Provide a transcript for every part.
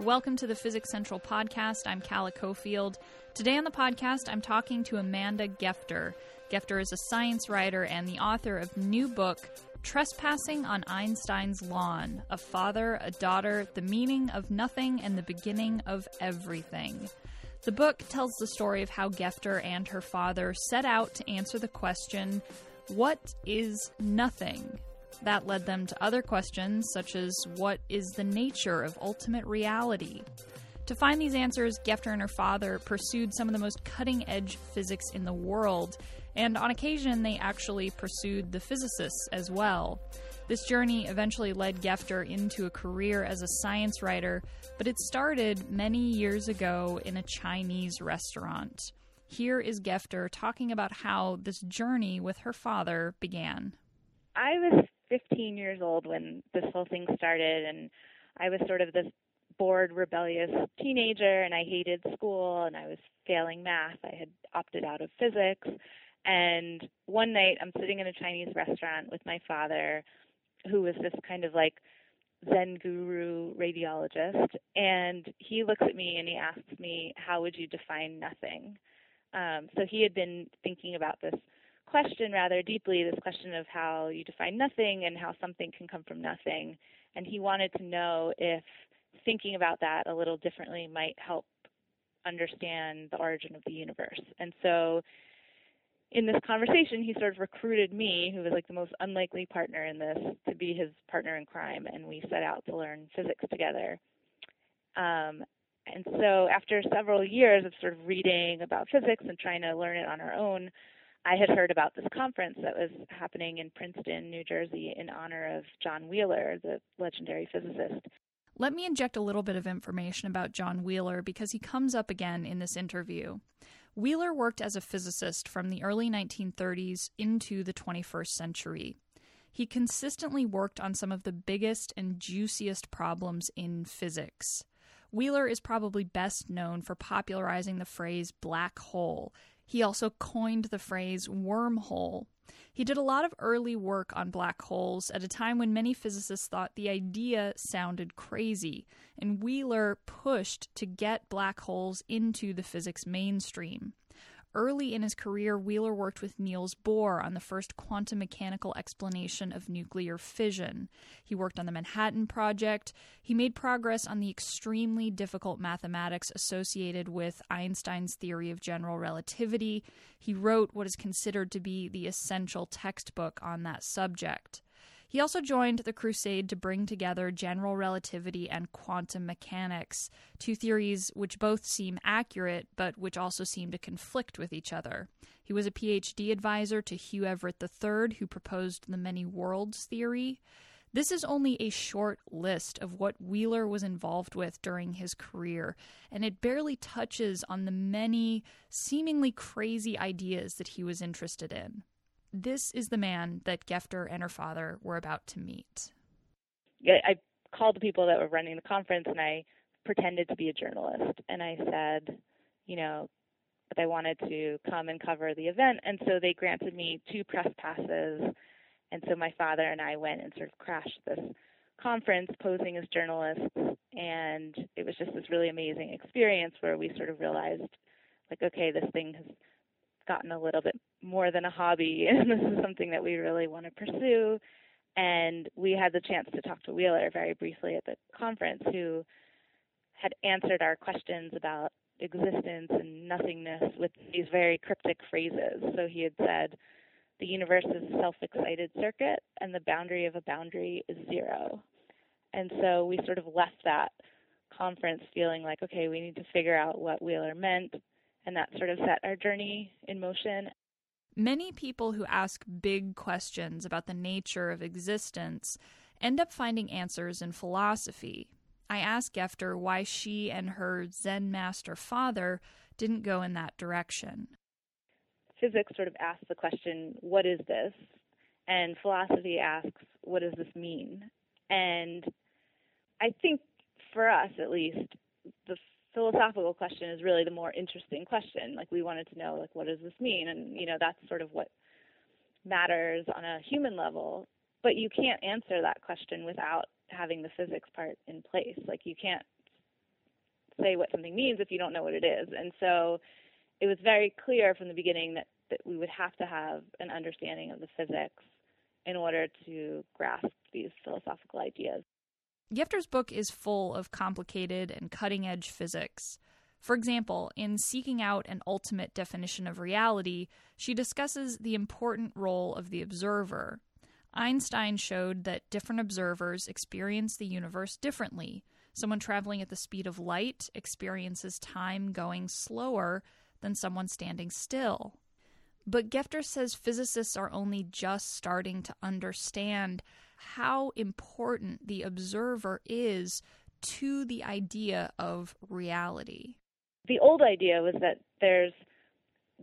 Welcome to the Physics Central podcast. I'm Calla Cofield. Today on the podcast, I'm talking to Amanda Gefter. Gefter is a science writer and the author of new book Trespassing on Einstein's Lawn: A Father, a Daughter, the Meaning of Nothing and the Beginning of Everything. The book tells the story of how Gefter and her father set out to answer the question, What is nothing? That led them to other questions, such as what is the nature of ultimate reality? To find these answers, Gefter and her father pursued some of the most cutting edge physics in the world, and on occasion, they actually pursued the physicists as well. This journey eventually led Gefter into a career as a science writer, but it started many years ago in a Chinese restaurant. Here is Gefter talking about how this journey with her father began. I was 15 years old when this whole thing started, and I was sort of this bored, rebellious teenager, and I hated school, and I was failing math. I had opted out of physics. And one night, I'm sitting in a Chinese restaurant with my father, who was this kind of like Zen guru radiologist. And he looks at me and he asks me, How would you define nothing? Um, so he had been thinking about this question rather deeply this question of how you define nothing and how something can come from nothing. And he wanted to know if thinking about that a little differently might help understand the origin of the universe. And so in this conversation, he sort of recruited me, who was like the most unlikely partner in this, to be his partner in crime, and we set out to learn physics together. Um, and so, after several years of sort of reading about physics and trying to learn it on our own, I had heard about this conference that was happening in Princeton, New Jersey, in honor of John Wheeler, the legendary physicist. Let me inject a little bit of information about John Wheeler because he comes up again in this interview. Wheeler worked as a physicist from the early 1930s into the 21st century. He consistently worked on some of the biggest and juiciest problems in physics. Wheeler is probably best known for popularizing the phrase black hole he also coined the phrase wormhole. He did a lot of early work on black holes at a time when many physicists thought the idea sounded crazy, and Wheeler pushed to get black holes into the physics mainstream. Early in his career, Wheeler worked with Niels Bohr on the first quantum mechanical explanation of nuclear fission. He worked on the Manhattan Project. He made progress on the extremely difficult mathematics associated with Einstein's theory of general relativity. He wrote what is considered to be the essential textbook on that subject. He also joined the crusade to bring together general relativity and quantum mechanics, two theories which both seem accurate but which also seem to conflict with each other. He was a PhD advisor to Hugh Everett III, who proposed the many worlds theory. This is only a short list of what Wheeler was involved with during his career, and it barely touches on the many seemingly crazy ideas that he was interested in. This is the man that Gefter and her father were about to meet. I called the people that were running the conference and I pretended to be a journalist. And I said, you know, that I wanted to come and cover the event. And so they granted me two press passes. And so my father and I went and sort of crashed this conference posing as journalists. And it was just this really amazing experience where we sort of realized, like, okay, this thing has gotten a little bit more than a hobby, and this is something that we really want to pursue. And we had the chance to talk to Wheeler very briefly at the conference, who had answered our questions about existence and nothingness with these very cryptic phrases. So he had said, the universe is a self excited circuit, and the boundary of a boundary is zero. And so we sort of left that conference feeling like, okay, we need to figure out what Wheeler meant, and that sort of set our journey in motion. Many people who ask big questions about the nature of existence end up finding answers in philosophy. I asked Gefter why she and her Zen master father didn't go in that direction. Physics sort of asks the question, what is this? And philosophy asks, what does this mean? And I think for us, at least, the philosophical question is really the more interesting question. Like we wanted to know, like, what does this mean? And you know, that's sort of what matters on a human level. But you can't answer that question without having the physics part in place. Like you can't say what something means if you don't know what it is. And so it was very clear from the beginning that, that we would have to have an understanding of the physics in order to grasp these philosophical ideas. Gefter's book is full of complicated and cutting edge physics. For example, in Seeking Out an Ultimate Definition of Reality, she discusses the important role of the observer. Einstein showed that different observers experience the universe differently. Someone traveling at the speed of light experiences time going slower than someone standing still. But Gefter says physicists are only just starting to understand how important the observer is to the idea of reality. The old idea was that there's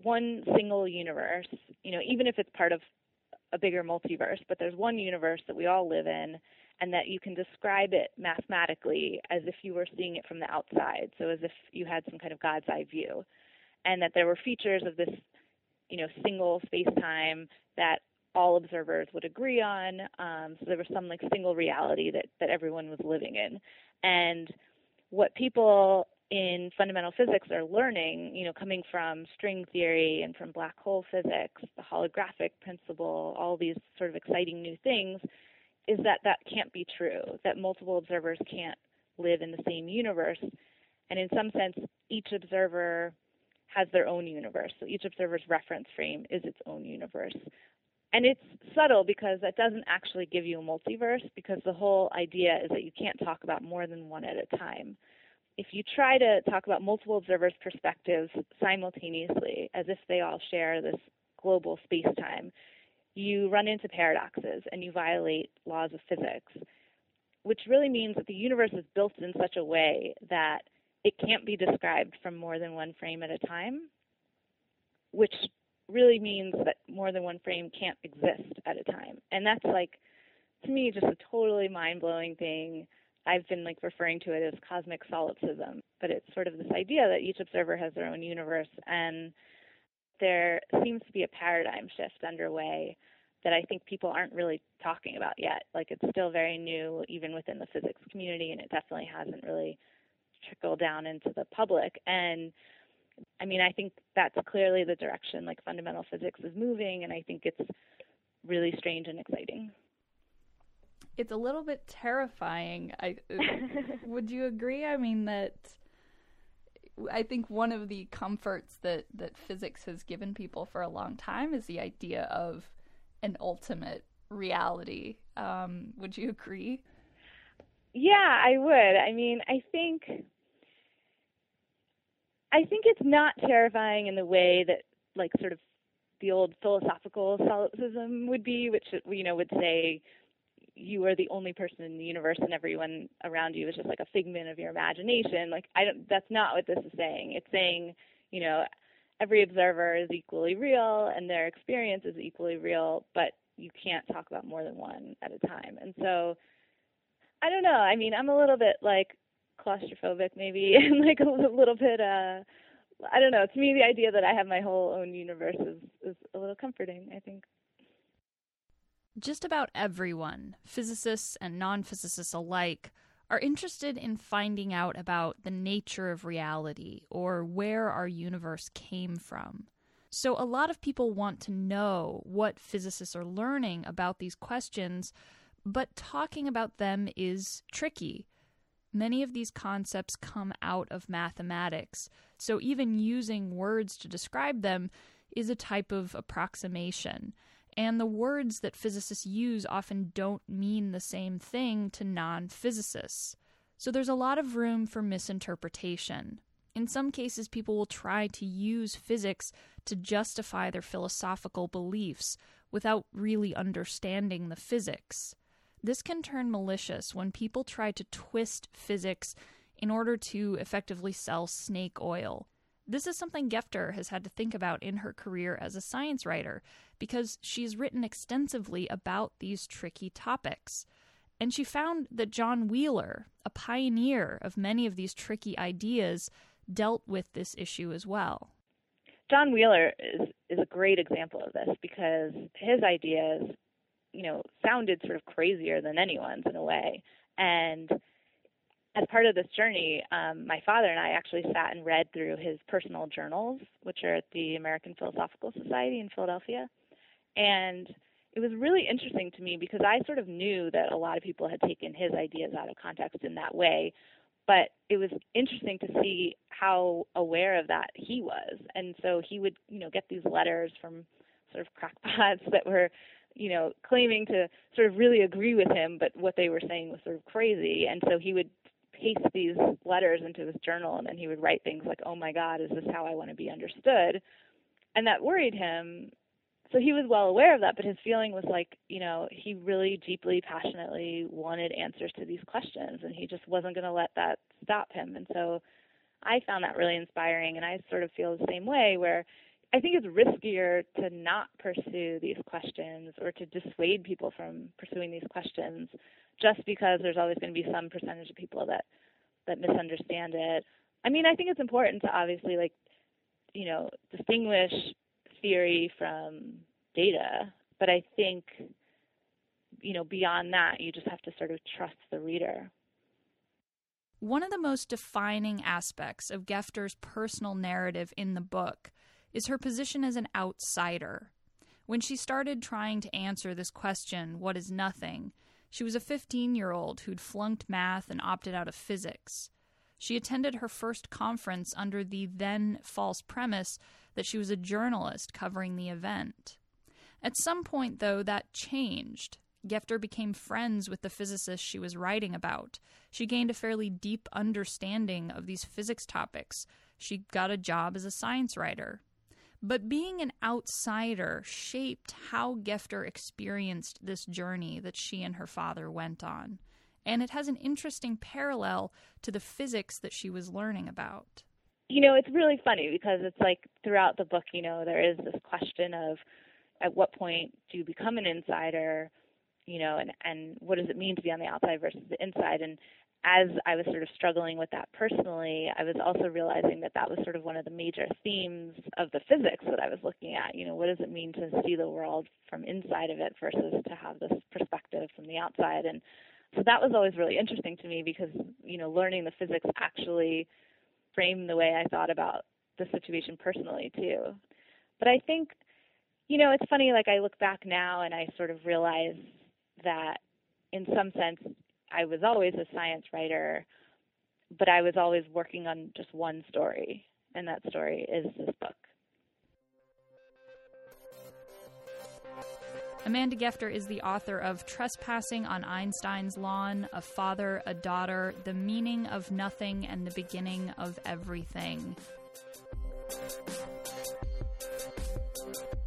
one single universe, you know, even if it's part of a bigger multiverse, but there's one universe that we all live in and that you can describe it mathematically as if you were seeing it from the outside, so as if you had some kind of God's eye view. And that there were features of this, you know, single space-time that all observers would agree on. Um, so there was some like single reality that that everyone was living in, and what people in fundamental physics are learning, you know, coming from string theory and from black hole physics, the holographic principle, all these sort of exciting new things, is that that can't be true. That multiple observers can't live in the same universe, and in some sense, each observer has their own universe. So each observer's reference frame is its own universe and it's subtle because that doesn't actually give you a multiverse because the whole idea is that you can't talk about more than one at a time. If you try to talk about multiple observers' perspectives simultaneously, as if they all share this global space time, you run into paradoxes and you violate laws of physics, which really means that the universe is built in such a way that it can't be described from more than one frame at a time, which really means that more than one frame can't exist at a time. And that's like to me just a totally mind-blowing thing. I've been like referring to it as cosmic solipsism, but it's sort of this idea that each observer has their own universe and there seems to be a paradigm shift underway that I think people aren't really talking about yet. Like it's still very new even within the physics community and it definitely hasn't really trickled down into the public and I mean, I think that's clearly the direction like fundamental physics is moving, and I think it's really strange and exciting. It's a little bit terrifying. I would you agree? I mean that I think one of the comforts that that physics has given people for a long time is the idea of an ultimate reality. Um, would you agree? Yeah, I would. I mean, I think I think it's not terrifying in the way that like sort of the old philosophical solipsism would be, which you know would say you are the only person in the universe and everyone around you is just like a figment of your imagination. Like I don't that's not what this is saying. It's saying, you know, every observer is equally real and their experience is equally real, but you can't talk about more than one at a time. And so I don't know. I mean, I'm a little bit like claustrophobic maybe and like a little bit uh I don't know. To me the idea that I have my whole own universe is is a little comforting, I think. Just about everyone, physicists and non-physicists alike, are interested in finding out about the nature of reality or where our universe came from. So, a lot of people want to know what physicists are learning about these questions, but talking about them is tricky. Many of these concepts come out of mathematics, so even using words to describe them is a type of approximation. And the words that physicists use often don't mean the same thing to non physicists. So there's a lot of room for misinterpretation. In some cases, people will try to use physics to justify their philosophical beliefs without really understanding the physics. This can turn malicious when people try to twist physics in order to effectively sell snake oil. This is something Gefter has had to think about in her career as a science writer because she's written extensively about these tricky topics. And she found that John Wheeler, a pioneer of many of these tricky ideas, dealt with this issue as well. John Wheeler is, is a great example of this because his ideas you know, sounded sort of crazier than anyone's in a way. And as part of this journey, um, my father and I actually sat and read through his personal journals, which are at the American Philosophical Society in Philadelphia. And it was really interesting to me because I sort of knew that a lot of people had taken his ideas out of context in that way, but it was interesting to see how aware of that he was. And so he would, you know, get these letters from sort of crackpots that were, you know, claiming to sort of really agree with him, but what they were saying was sort of crazy. And so he would paste these letters into his journal and then he would write things like, "Oh my god, is this how I want to be understood?" And that worried him so he was well aware of that, but his feeling was like, you know, he really deeply, passionately wanted answers to these questions, and he just wasn't going to let that stop him. And so I found that really inspiring, and I sort of feel the same way where I think it's riskier to not pursue these questions or to dissuade people from pursuing these questions just because there's always going to be some percentage of people that that misunderstand it. I mean, I think it's important to obviously like you know, distinguish theory from data, but I think you know beyond that you just have to sort of trust the reader. One of the most defining aspects of Gefter's personal narrative in the book is her position as an outsider. When she started trying to answer this question, what is nothing, she was a 15 year old who'd flunked math and opted out of physics. She attended her first conference under the then false premise that she was a journalist covering the event. At some point, though, that changed. Gefter became friends with the physicist she was writing about. She gained a fairly deep understanding of these physics topics. She got a job as a science writer. But being an outsider shaped how Gefter experienced this journey that she and her father went on. And it has an interesting parallel to the physics that she was learning about you know, it's really funny because it's like throughout the book, you know, there is this question of at what point do you become an insider, you know, and and what does it mean to be on the outside versus the inside and as I was sort of struggling with that personally, I was also realizing that that was sort of one of the major themes of the physics that I was looking at. You know, what does it mean to see the world from inside of it versus to have this perspective from the outside? And so that was always really interesting to me because, you know, learning the physics actually framed the way I thought about the situation personally too. But I think, you know, it's funny. Like I look back now and I sort of realize that, in some sense, I was always a science writer, but I was always working on just one story, and that story is this book. Amanda Gefter is the author of Trespassing on Einstein's Lawn, A Father, a Daughter, The Meaning of Nothing, and the Beginning of Everything.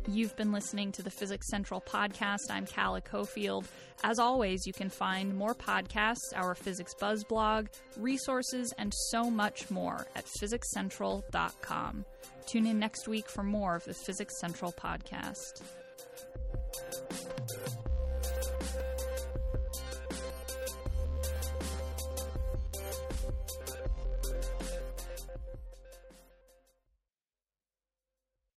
You've been listening to the Physics Central podcast. I'm Calla Cofield. As always, you can find more podcasts, our Physics Buzz blog, resources, and so much more at physicscentral.com. Tune in next week for more of the Physics Central podcast.